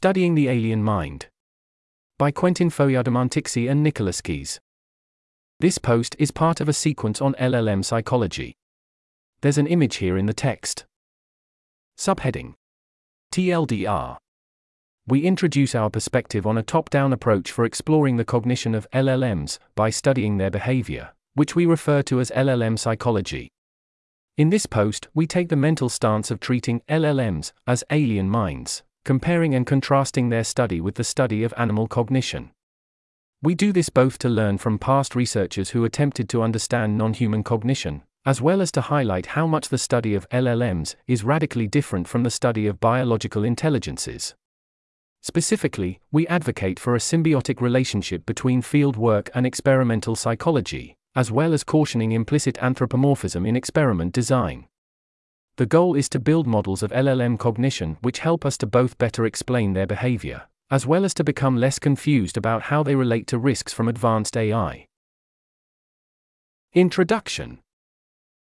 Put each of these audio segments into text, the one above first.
Studying the Alien Mind. By Quentin Feuillade-Montixi and Nicholas Kees. This post is part of a sequence on LLM psychology. There's an image here in the text. Subheading TLDR. We introduce our perspective on a top down approach for exploring the cognition of LLMs by studying their behavior, which we refer to as LLM psychology. In this post, we take the mental stance of treating LLMs as alien minds, comparing and contrasting their study with the study of animal cognition. We do this both to learn from past researchers who attempted to understand non human cognition, as well as to highlight how much the study of LLMs is radically different from the study of biological intelligences. Specifically, we advocate for a symbiotic relationship between field work and experimental psychology, as well as cautioning implicit anthropomorphism in experiment design. The goal is to build models of LLM cognition which help us to both better explain their behavior, as well as to become less confused about how they relate to risks from advanced AI. Introduction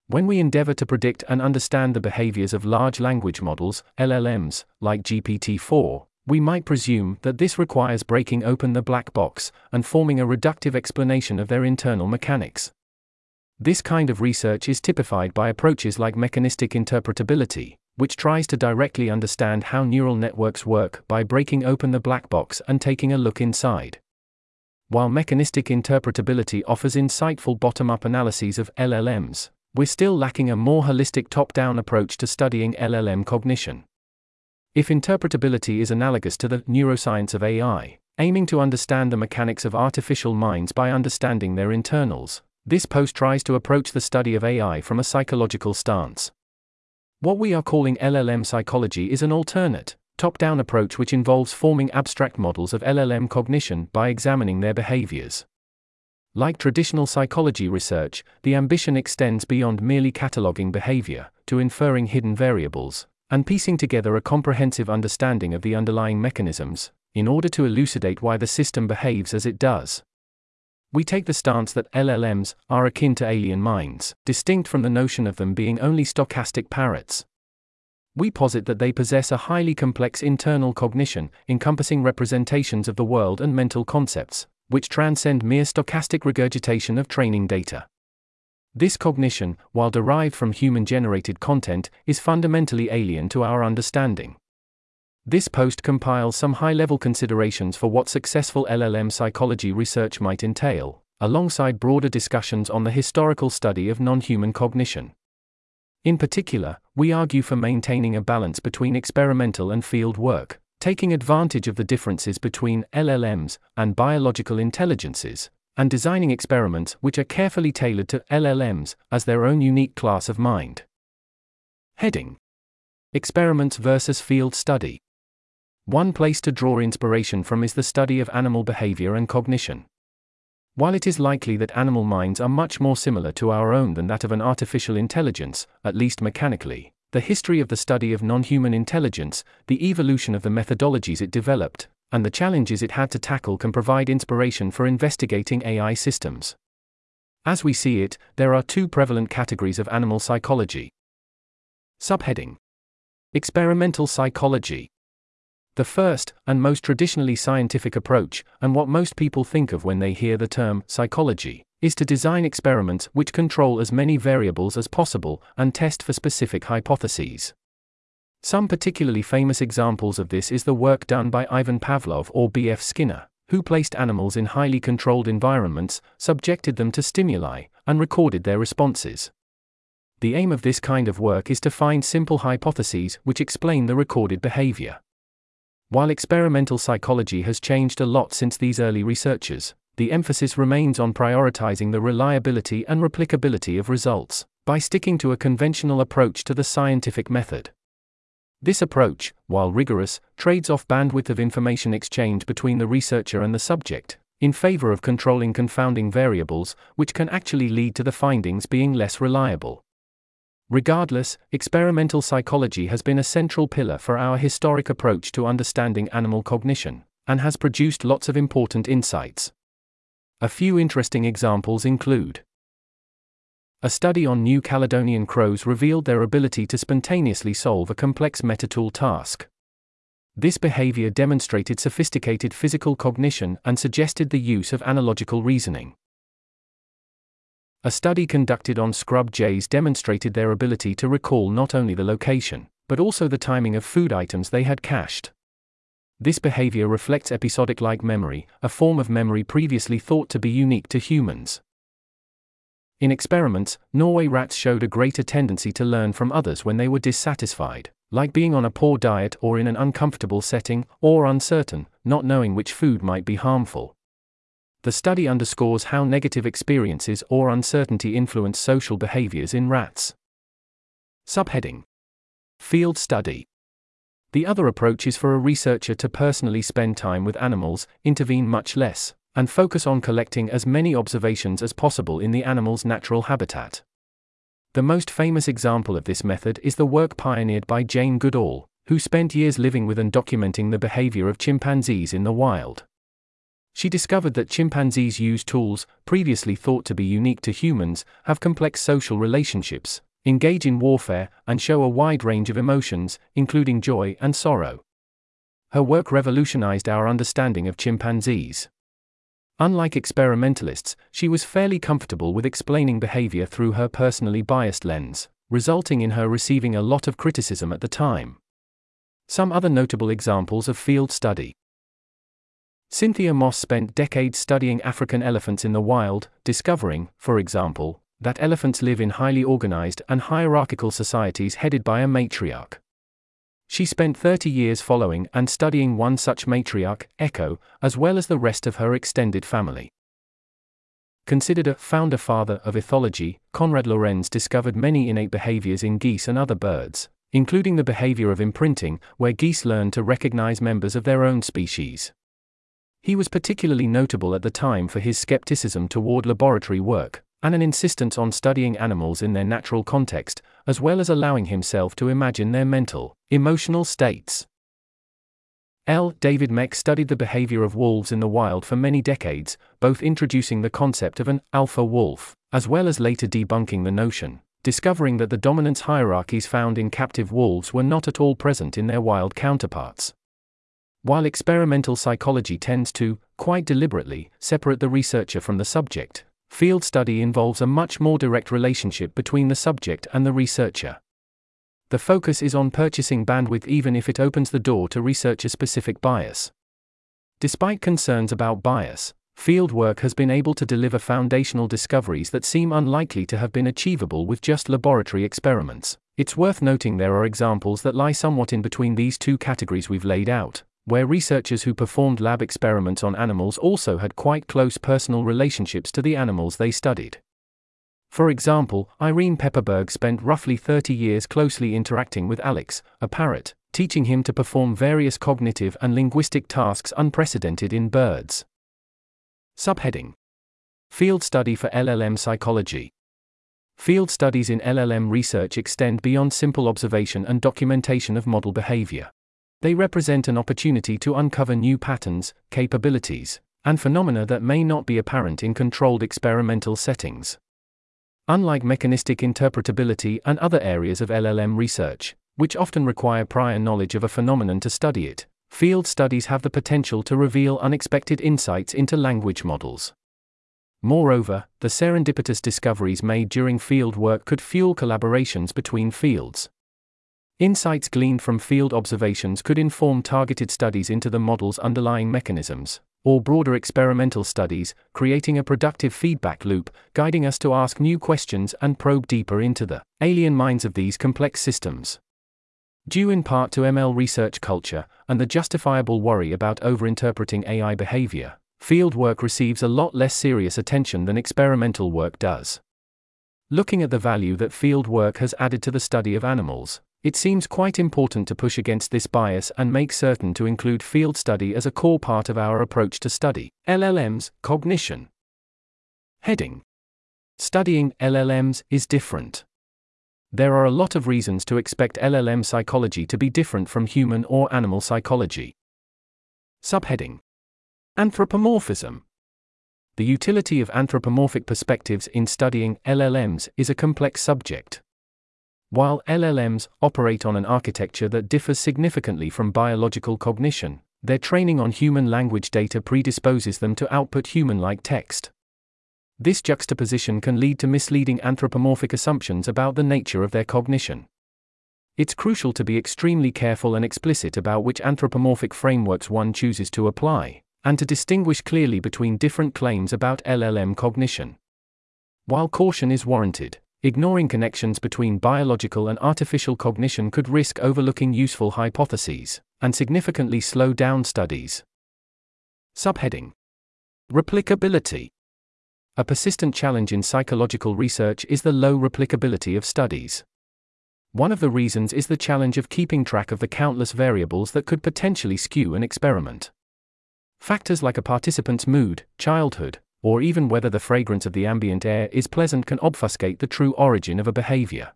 When we endeavor to predict and understand the behaviors of large language models, LLMs, like GPT 4, we might presume that this requires breaking open the black box and forming a reductive explanation of their internal mechanics. This kind of research is typified by approaches like mechanistic interpretability, which tries to directly understand how neural networks work by breaking open the black box and taking a look inside. While mechanistic interpretability offers insightful bottom up analyses of LLMs, we're still lacking a more holistic top down approach to studying LLM cognition. If interpretability is analogous to the neuroscience of AI, aiming to understand the mechanics of artificial minds by understanding their internals, this post tries to approach the study of AI from a psychological stance. What we are calling LLM psychology is an alternate, top down approach which involves forming abstract models of LLM cognition by examining their behaviors. Like traditional psychology research, the ambition extends beyond merely cataloging behavior to inferring hidden variables, and piecing together a comprehensive understanding of the underlying mechanisms, in order to elucidate why the system behaves as it does. We take the stance that LLMs are akin to alien minds, distinct from the notion of them being only stochastic parrots. We posit that they possess a highly complex internal cognition, encompassing representations of the world and mental concepts, which transcend mere stochastic regurgitation of training data. This cognition, while derived from human generated content, is fundamentally alien to our understanding. This post compiles some high level considerations for what successful LLM psychology research might entail, alongside broader discussions on the historical study of non human cognition. In particular, we argue for maintaining a balance between experimental and field work, taking advantage of the differences between LLMs and biological intelligences, and designing experiments which are carefully tailored to LLMs as their own unique class of mind. Heading Experiments versus Field Study. One place to draw inspiration from is the study of animal behavior and cognition. While it is likely that animal minds are much more similar to our own than that of an artificial intelligence, at least mechanically, the history of the study of non human intelligence, the evolution of the methodologies it developed, and the challenges it had to tackle can provide inspiration for investigating AI systems. As we see it, there are two prevalent categories of animal psychology. Subheading Experimental Psychology. The first, and most traditionally scientific approach, and what most people think of when they hear the term psychology, is to design experiments which control as many variables as possible and test for specific hypotheses. Some particularly famous examples of this is the work done by Ivan Pavlov or B.F. Skinner, who placed animals in highly controlled environments, subjected them to stimuli, and recorded their responses. The aim of this kind of work is to find simple hypotheses which explain the recorded behavior. While experimental psychology has changed a lot since these early researchers, the emphasis remains on prioritizing the reliability and replicability of results by sticking to a conventional approach to the scientific method. This approach, while rigorous, trades off bandwidth of information exchange between the researcher and the subject, in favor of controlling confounding variables, which can actually lead to the findings being less reliable. Regardless, experimental psychology has been a central pillar for our historic approach to understanding animal cognition, and has produced lots of important insights. A few interesting examples include a study on New Caledonian crows revealed their ability to spontaneously solve a complex metatool task. This behavior demonstrated sophisticated physical cognition and suggested the use of analogical reasoning. A study conducted on scrub jays demonstrated their ability to recall not only the location, but also the timing of food items they had cached. This behavior reflects episodic like memory, a form of memory previously thought to be unique to humans. In experiments, Norway rats showed a greater tendency to learn from others when they were dissatisfied, like being on a poor diet or in an uncomfortable setting, or uncertain, not knowing which food might be harmful. The study underscores how negative experiences or uncertainty influence social behaviors in rats. Subheading Field Study The other approach is for a researcher to personally spend time with animals, intervene much less, and focus on collecting as many observations as possible in the animal's natural habitat. The most famous example of this method is the work pioneered by Jane Goodall, who spent years living with and documenting the behavior of chimpanzees in the wild. She discovered that chimpanzees use tools, previously thought to be unique to humans, have complex social relationships, engage in warfare, and show a wide range of emotions, including joy and sorrow. Her work revolutionized our understanding of chimpanzees. Unlike experimentalists, she was fairly comfortable with explaining behavior through her personally biased lens, resulting in her receiving a lot of criticism at the time. Some other notable examples of field study Cynthia Moss spent decades studying African elephants in the wild, discovering, for example, that elephants live in highly organized and hierarchical societies headed by a matriarch. She spent 30 years following and studying one such matriarch, Echo, as well as the rest of her extended family. Considered a founder father of ethology, Konrad Lorenz discovered many innate behaviors in geese and other birds, including the behavior of imprinting, where geese learn to recognize members of their own species. He was particularly notable at the time for his skepticism toward laboratory work, and an insistence on studying animals in their natural context, as well as allowing himself to imagine their mental, emotional states. L. David Mech studied the behavior of wolves in the wild for many decades, both introducing the concept of an alpha wolf, as well as later debunking the notion, discovering that the dominance hierarchies found in captive wolves were not at all present in their wild counterparts. While experimental psychology tends to, quite deliberately, separate the researcher from the subject, field study involves a much more direct relationship between the subject and the researcher. The focus is on purchasing bandwidth even if it opens the door to researcher specific bias. Despite concerns about bias, field work has been able to deliver foundational discoveries that seem unlikely to have been achievable with just laboratory experiments. It's worth noting there are examples that lie somewhat in between these two categories we've laid out where researchers who performed lab experiments on animals also had quite close personal relationships to the animals they studied. For example, Irene Pepperberg spent roughly 30 years closely interacting with Alex, a parrot, teaching him to perform various cognitive and linguistic tasks unprecedented in birds. Subheading Field Study for LLM Psychology Field studies in LLM research extend beyond simple observation and documentation of model behavior. They represent an opportunity to uncover new patterns, capabilities, and phenomena that may not be apparent in controlled experimental settings. Unlike mechanistic interpretability and other areas of LLM research, which often require prior knowledge of a phenomenon to study it, field studies have the potential to reveal unexpected insights into language models. Moreover, the serendipitous discoveries made during field work could fuel collaborations between fields, Insights gleaned from field observations could inform targeted studies into the model's underlying mechanisms, or broader experimental studies, creating a productive feedback loop, guiding us to ask new questions and probe deeper into the alien minds of these complex systems. Due in part to ML research culture and the justifiable worry about overinterpreting AI behavior, field work receives a lot less serious attention than experimental work does. Looking at the value that field work has added to the study of animals, it seems quite important to push against this bias and make certain to include field study as a core part of our approach to study. LLMs, Cognition. Heading Studying LLMs is different. There are a lot of reasons to expect LLM psychology to be different from human or animal psychology. Subheading Anthropomorphism. The utility of anthropomorphic perspectives in studying LLMs is a complex subject. While LLMs operate on an architecture that differs significantly from biological cognition, their training on human language data predisposes them to output human like text. This juxtaposition can lead to misleading anthropomorphic assumptions about the nature of their cognition. It's crucial to be extremely careful and explicit about which anthropomorphic frameworks one chooses to apply, and to distinguish clearly between different claims about LLM cognition. While caution is warranted, ignoring connections between biological and artificial cognition could risk overlooking useful hypotheses and significantly slow down studies. Subheading Replicability A persistent challenge in psychological research is the low replicability of studies. One of the reasons is the challenge of keeping track of the countless variables that could potentially skew an experiment. Factors like a participant's mood, childhood, or even whether the fragrance of the ambient air is pleasant can obfuscate the true origin of a behavior.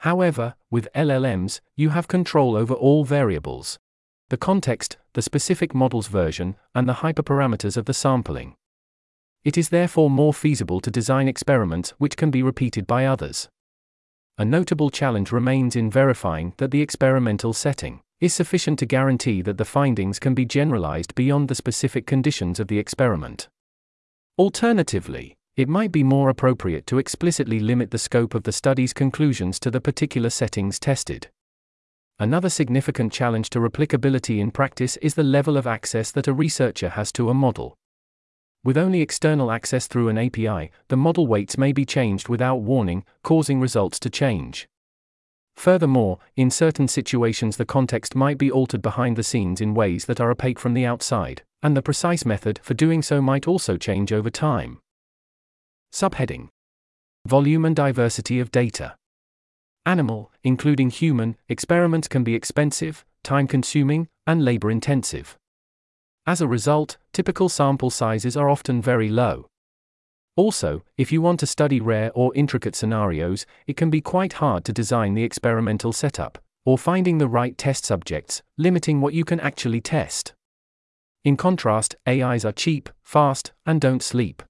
However, with LLMs, you have control over all variables the context, the specific model's version, and the hyperparameters of the sampling. It is therefore more feasible to design experiments which can be repeated by others. A notable challenge remains in verifying that the experimental setting is sufficient to guarantee that the findings can be generalized beyond the specific conditions of the experiment. Alternatively, it might be more appropriate to explicitly limit the scope of the study's conclusions to the particular settings tested. Another significant challenge to replicability in practice is the level of access that a researcher has to a model. With only external access through an API, the model weights may be changed without warning, causing results to change. Furthermore, in certain situations, the context might be altered behind the scenes in ways that are opaque from the outside, and the precise method for doing so might also change over time. Subheading Volume and diversity of data. Animal, including human, experiments can be expensive, time consuming, and labor intensive. As a result, typical sample sizes are often very low. Also, if you want to study rare or intricate scenarios, it can be quite hard to design the experimental setup, or finding the right test subjects, limiting what you can actually test. In contrast, AIs are cheap, fast, and don't sleep.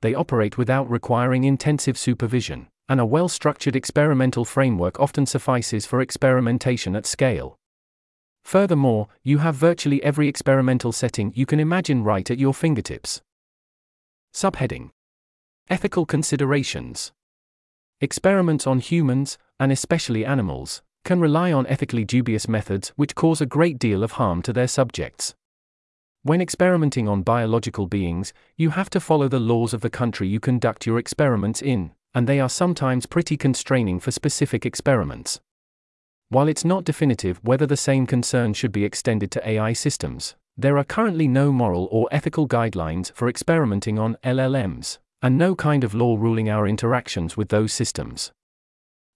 They operate without requiring intensive supervision, and a well structured experimental framework often suffices for experimentation at scale. Furthermore, you have virtually every experimental setting you can imagine right at your fingertips. Subheading Ethical considerations. Experiments on humans, and especially animals, can rely on ethically dubious methods which cause a great deal of harm to their subjects. When experimenting on biological beings, you have to follow the laws of the country you conduct your experiments in, and they are sometimes pretty constraining for specific experiments. While it's not definitive whether the same concerns should be extended to AI systems, there are currently no moral or ethical guidelines for experimenting on LLMs, and no kind of law ruling our interactions with those systems.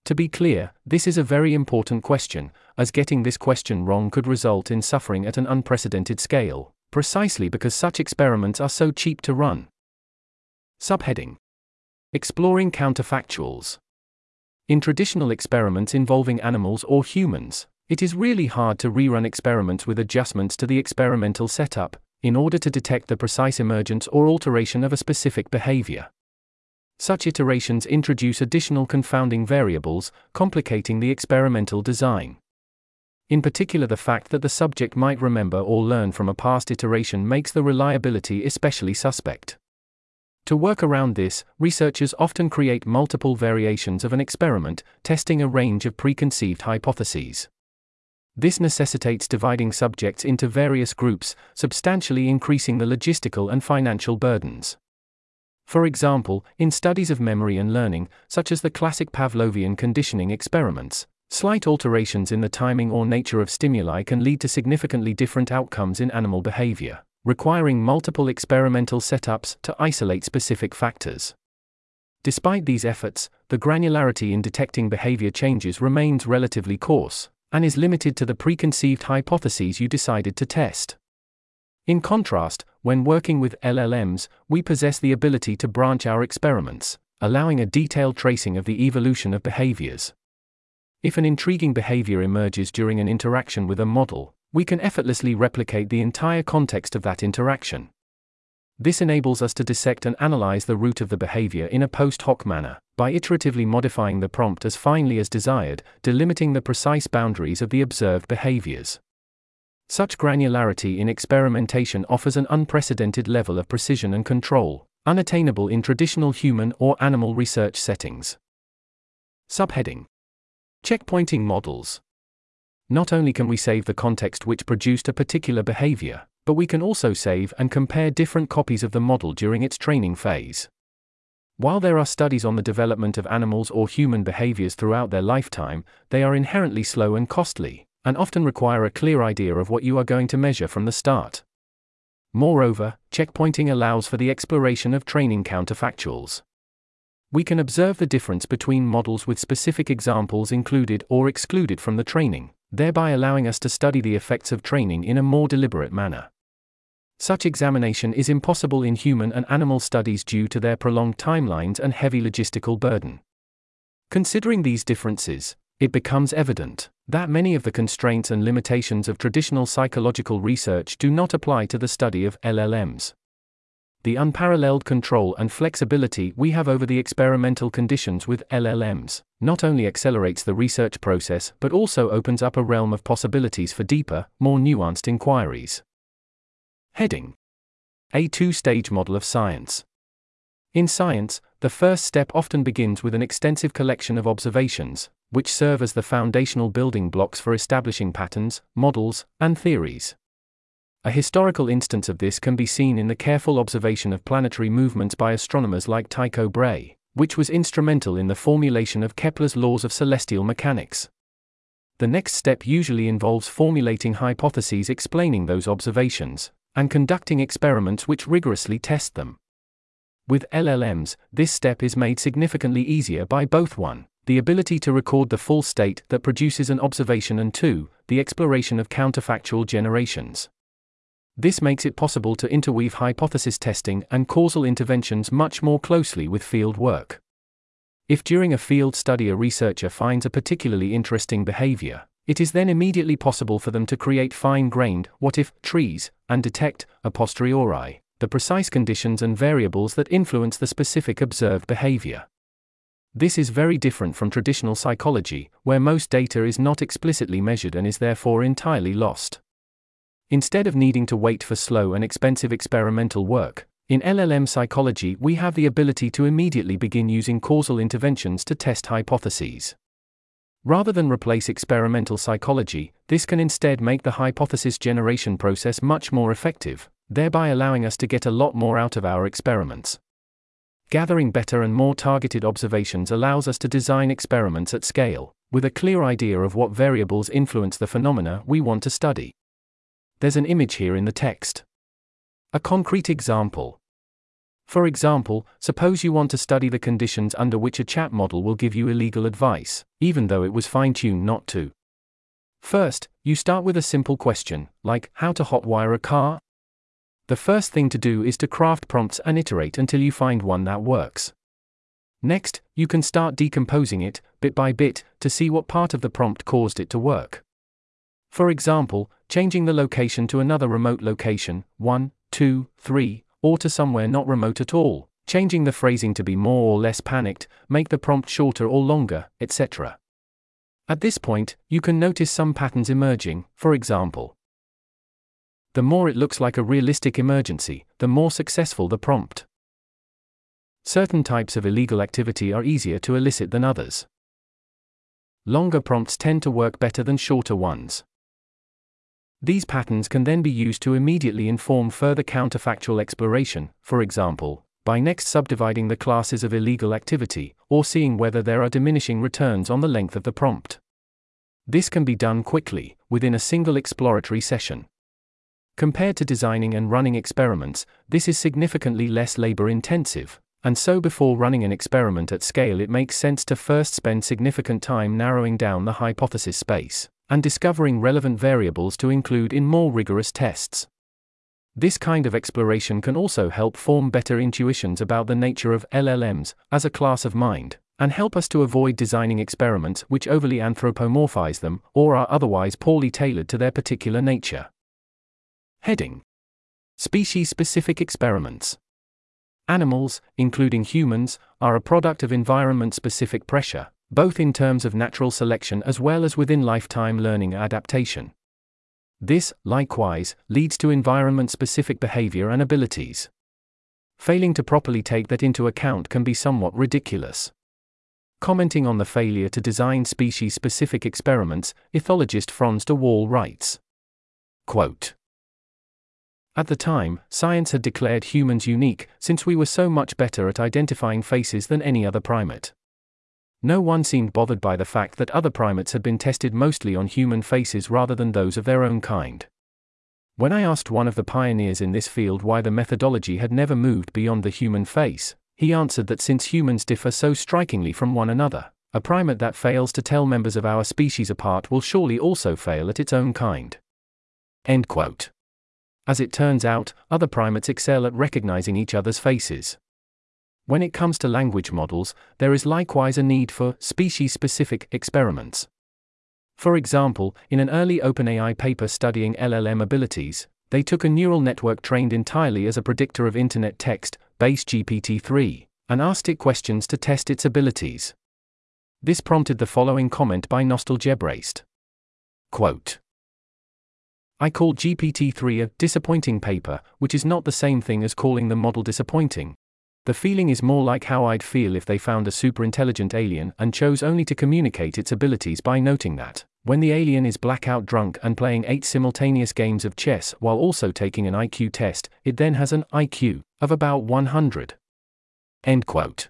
To be clear, this is a very important question, as getting this question wrong could result in suffering at an unprecedented scale, precisely because such experiments are so cheap to run. Subheading Exploring counterfactuals. In traditional experiments involving animals or humans, it is really hard to rerun experiments with adjustments to the experimental setup, in order to detect the precise emergence or alteration of a specific behavior. Such iterations introduce additional confounding variables, complicating the experimental design. In particular, the fact that the subject might remember or learn from a past iteration makes the reliability especially suspect. To work around this, researchers often create multiple variations of an experiment, testing a range of preconceived hypotheses. This necessitates dividing subjects into various groups, substantially increasing the logistical and financial burdens. For example, in studies of memory and learning, such as the classic Pavlovian conditioning experiments, Slight alterations in the timing or nature of stimuli can lead to significantly different outcomes in animal behavior, requiring multiple experimental setups to isolate specific factors. Despite these efforts, the granularity in detecting behavior changes remains relatively coarse, and is limited to the preconceived hypotheses you decided to test. In contrast, when working with LLMs, we possess the ability to branch our experiments, allowing a detailed tracing of the evolution of behaviors. If an intriguing behavior emerges during an interaction with a model, we can effortlessly replicate the entire context of that interaction. This enables us to dissect and analyze the root of the behavior in a post hoc manner, by iteratively modifying the prompt as finely as desired, delimiting the precise boundaries of the observed behaviors. Such granularity in experimentation offers an unprecedented level of precision and control, unattainable in traditional human or animal research settings. Subheading Checkpointing models. Not only can we save the context which produced a particular behavior, but we can also save and compare different copies of the model during its training phase. While there are studies on the development of animals or human behaviors throughout their lifetime, they are inherently slow and costly, and often require a clear idea of what you are going to measure from the start. Moreover, checkpointing allows for the exploration of training counterfactuals. We can observe the difference between models with specific examples included or excluded from the training, thereby allowing us to study the effects of training in a more deliberate manner. Such examination is impossible in human and animal studies due to their prolonged timelines and heavy logistical burden. Considering these differences, it becomes evident that many of the constraints and limitations of traditional psychological research do not apply to the study of LLMs. The unparalleled control and flexibility we have over the experimental conditions with LLMs not only accelerates the research process but also opens up a realm of possibilities for deeper, more nuanced inquiries. Heading A two stage model of science. In science, the first step often begins with an extensive collection of observations, which serve as the foundational building blocks for establishing patterns, models, and theories. A historical instance of this can be seen in the careful observation of planetary movements by astronomers like Tycho Brahe, which was instrumental in the formulation of Kepler's laws of celestial mechanics. The next step usually involves formulating hypotheses explaining those observations, and conducting experiments which rigorously test them. With LLMs, this step is made significantly easier by both 1 the ability to record the full state that produces an observation, and 2. The exploration of counterfactual generations. This makes it possible to interweave hypothesis testing and causal interventions much more closely with field work. If during a field study a researcher finds a particularly interesting behavior, it is then immediately possible for them to create fine grained what if trees and detect, a posteriori, the precise conditions and variables that influence the specific observed behavior. This is very different from traditional psychology, where most data is not explicitly measured and is therefore entirely lost. Instead of needing to wait for slow and expensive experimental work, in LLM psychology we have the ability to immediately begin using causal interventions to test hypotheses. Rather than replace experimental psychology, this can instead make the hypothesis generation process much more effective, thereby allowing us to get a lot more out of our experiments. Gathering better and more targeted observations allows us to design experiments at scale, with a clear idea of what variables influence the phenomena we want to study. There's an image here in the text. A concrete example. For example, suppose you want to study the conditions under which a chat model will give you illegal advice, even though it was fine tuned not to. First, you start with a simple question, like how to hotwire a car, the first thing to do is to craft prompts and iterate until you find one that works. Next, you can start decomposing it, bit by bit, to see what part of the prompt caused it to work. For example, changing the location to another remote location, 1, 2, 3, or to somewhere not remote at all, changing the phrasing to be more or less panicked, make the prompt shorter or longer, etc. At this point, you can notice some patterns emerging, for example, the more it looks like a realistic emergency, the more successful the prompt. Certain types of illegal activity are easier to elicit than others. Longer prompts tend to work better than shorter ones. These patterns can then be used to immediately inform further counterfactual exploration, for example, by next subdividing the classes of illegal activity, or seeing whether there are diminishing returns on the length of the prompt. This can be done quickly, within a single exploratory session. Compared to designing and running experiments, this is significantly less labor intensive, and so before running an experiment at scale, it makes sense to first spend significant time narrowing down the hypothesis space and discovering relevant variables to include in more rigorous tests. This kind of exploration can also help form better intuitions about the nature of LLMs as a class of mind, and help us to avoid designing experiments which overly anthropomorphize them or are otherwise poorly tailored to their particular nature. Heading Species specific experiments. Animals, including humans, are a product of environment specific pressure, both in terms of natural selection as well as within lifetime learning adaptation. This, likewise, leads to environment specific behavior and abilities. Failing to properly take that into account can be somewhat ridiculous. Commenting on the failure to design species specific experiments, ethologist Frans de Waal writes Quote, At the time, science had declared humans unique, since we were so much better at identifying faces than any other primate. No one seemed bothered by the fact that other primates had been tested mostly on human faces rather than those of their own kind. When I asked one of the pioneers in this field why the methodology had never moved beyond the human face, he answered that since humans differ so strikingly from one another, a primate that fails to tell members of our species apart will surely also fail at its own kind. End quote. As it turns out, other primates excel at recognizing each other's faces. When it comes to language models, there is likewise a need for species specific experiments. For example, in an early OpenAI paper studying LLM abilities, they took a neural network trained entirely as a predictor of internet text, base GPT 3, and asked it questions to test its abilities. This prompted the following comment by Nostalgebraist. Quote, I called GPT 3 a disappointing paper, which is not the same thing as calling the model disappointing. The feeling is more like how I'd feel if they found a superintelligent alien and chose only to communicate its abilities by noting that. When the alien is blackout drunk and playing eight simultaneous games of chess while also taking an IQ test, it then has an IQ of about 100. End quote.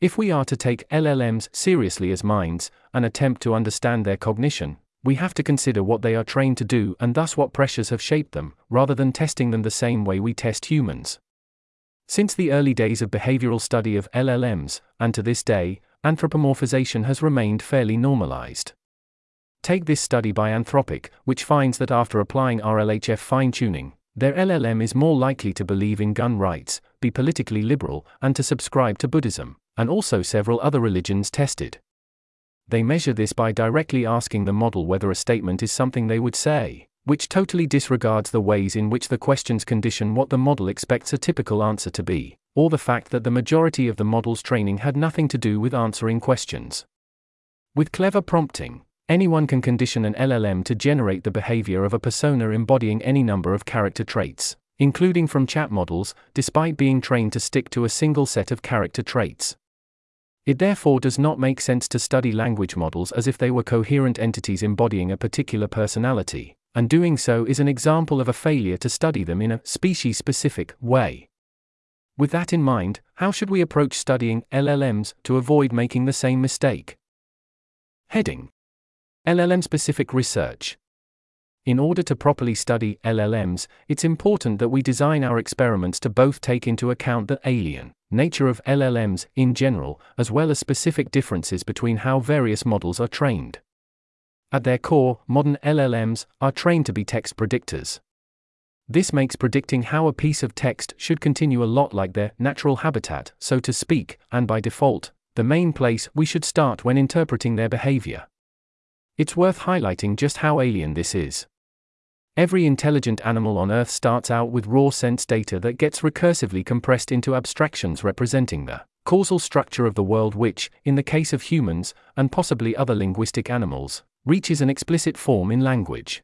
If we are to take LLMs seriously as minds and attempt to understand their cognition, we have to consider what they are trained to do and thus what pressures have shaped them, rather than testing them the same way we test humans. Since the early days of behavioral study of LLMs, and to this day, anthropomorphization has remained fairly normalized. Take this study by Anthropic, which finds that after applying RLHF fine tuning, their LLM is more likely to believe in gun rights, be politically liberal, and to subscribe to Buddhism, and also several other religions tested. They measure this by directly asking the model whether a statement is something they would say, which totally disregards the ways in which the questions condition what the model expects a typical answer to be, or the fact that the majority of the model's training had nothing to do with answering questions. With clever prompting, Anyone can condition an LLM to generate the behavior of a persona embodying any number of character traits, including from chat models, despite being trained to stick to a single set of character traits. It therefore does not make sense to study language models as if they were coherent entities embodying a particular personality, and doing so is an example of a failure to study them in a species specific way. With that in mind, how should we approach studying LLMs to avoid making the same mistake? Heading LLM specific research. In order to properly study LLMs, it's important that we design our experiments to both take into account the alien nature of LLMs in general, as well as specific differences between how various models are trained. At their core, modern LLMs are trained to be text predictors. This makes predicting how a piece of text should continue a lot like their natural habitat, so to speak, and by default, the main place we should start when interpreting their behavior. It's worth highlighting just how alien this is. Every intelligent animal on Earth starts out with raw sense data that gets recursively compressed into abstractions representing the causal structure of the world, which, in the case of humans, and possibly other linguistic animals, reaches an explicit form in language.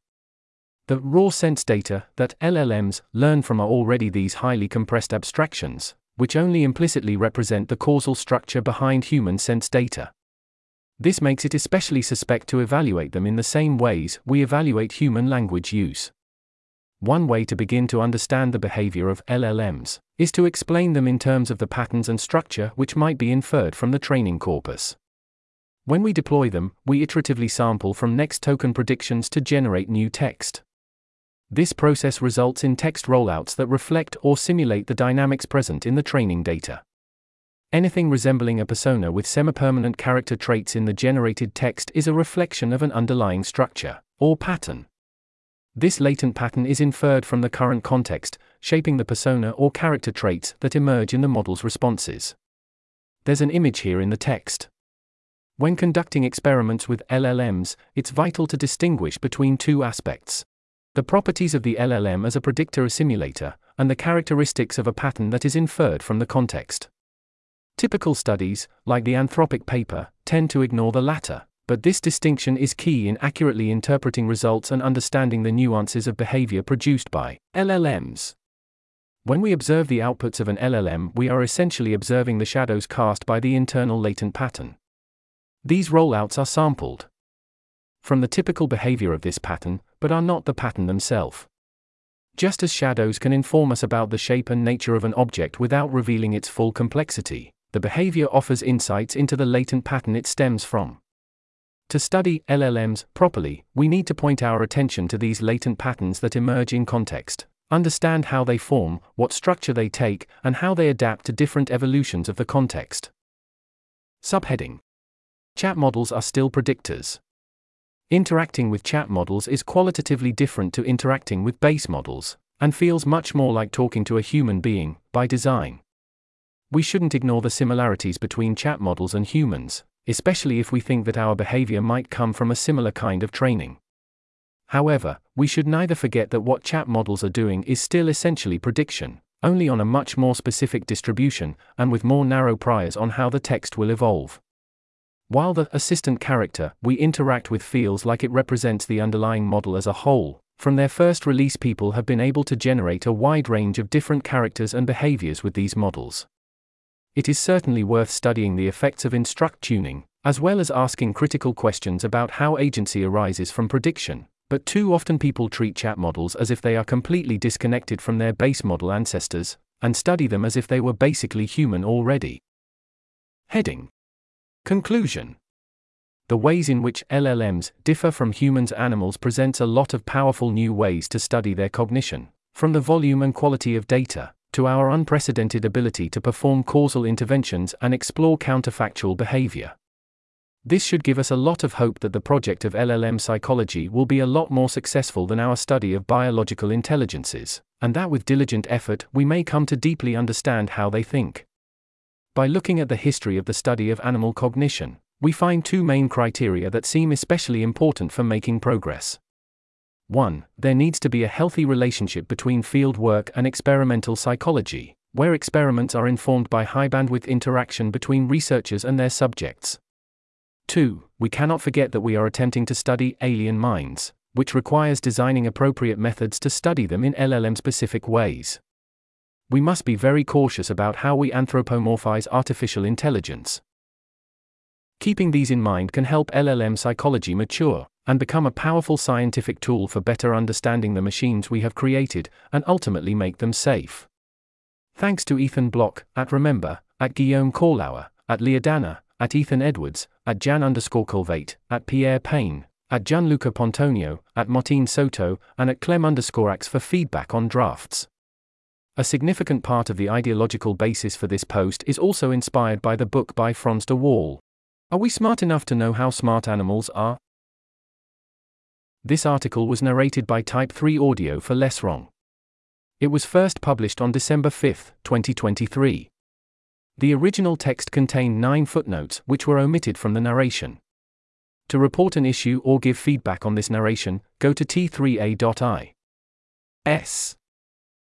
The raw sense data that LLMs learn from are already these highly compressed abstractions, which only implicitly represent the causal structure behind human sense data. This makes it especially suspect to evaluate them in the same ways we evaluate human language use. One way to begin to understand the behavior of LLMs is to explain them in terms of the patterns and structure which might be inferred from the training corpus. When we deploy them, we iteratively sample from next token predictions to generate new text. This process results in text rollouts that reflect or simulate the dynamics present in the training data. Anything resembling a persona with semi-permanent character traits in the generated text is a reflection of an underlying structure, or pattern. This latent pattern is inferred from the current context, shaping the persona or character traits that emerge in the model's responses. There's an image here in the text. When conducting experiments with LLMs, it's vital to distinguish between two aspects. the properties of the LLM as a predictor or simulator, and the characteristics of a pattern that is inferred from the context. Typical studies, like the Anthropic paper, tend to ignore the latter, but this distinction is key in accurately interpreting results and understanding the nuances of behavior produced by LLMs. When we observe the outputs of an LLM, we are essentially observing the shadows cast by the internal latent pattern. These rollouts are sampled from the typical behavior of this pattern, but are not the pattern themselves. Just as shadows can inform us about the shape and nature of an object without revealing its full complexity, the behavior offers insights into the latent pattern it stems from. To study LLMs properly, we need to point our attention to these latent patterns that emerge in context, understand how they form, what structure they take, and how they adapt to different evolutions of the context. Subheading Chat models are still predictors. Interacting with chat models is qualitatively different to interacting with base models, and feels much more like talking to a human being, by design. We shouldn't ignore the similarities between chat models and humans, especially if we think that our behavior might come from a similar kind of training. However, we should neither forget that what chat models are doing is still essentially prediction, only on a much more specific distribution, and with more narrow priors on how the text will evolve. While the assistant character we interact with feels like it represents the underlying model as a whole, from their first release, people have been able to generate a wide range of different characters and behaviors with these models. It is certainly worth studying the effects of instruct tuning, as well as asking critical questions about how agency arises from prediction, but too often people treat chat models as if they are completely disconnected from their base model ancestors, and study them as if they were basically human already. Heading Conclusion The ways in which LLMs differ from humans animals presents a lot of powerful new ways to study their cognition, from the volume and quality of data, to our unprecedented ability to perform causal interventions and explore counterfactual behavior. This should give us a lot of hope that the project of LLM psychology will be a lot more successful than our study of biological intelligences, and that with diligent effort we may come to deeply understand how they think. By looking at the history of the study of animal cognition, we find two main criteria that seem especially important for making progress. 1. There needs to be a healthy relationship between field work and experimental psychology, where experiments are informed by high bandwidth interaction between researchers and their subjects. 2. We cannot forget that we are attempting to study alien minds, which requires designing appropriate methods to study them in LLM specific ways. We must be very cautious about how we anthropomorphize artificial intelligence. Keeping these in mind can help LLM psychology mature and become a powerful scientific tool for better understanding the machines we have created and ultimately make them safe. Thanks to Ethan Block, at Remember, at Guillaume Corlouer, at Leodana, at Ethan Edwards, at Jan underscore Kulveit, at Pierre Peigné, at Gianluca Pontonio, at Martine Soto, and at Clem underscore Axe for feedback on drafts. A significant part of the ideological basis for this post is also inspired by the book by Frans de Waal. Are we smart enough to know how smart animals are? This article was narrated by Type 3 Audio for Less Wrong. It was first published on December 5, 2023. The original text contained nine footnotes which were omitted from the narration. To report an issue or give feedback on this narration, go to t3a.i. S.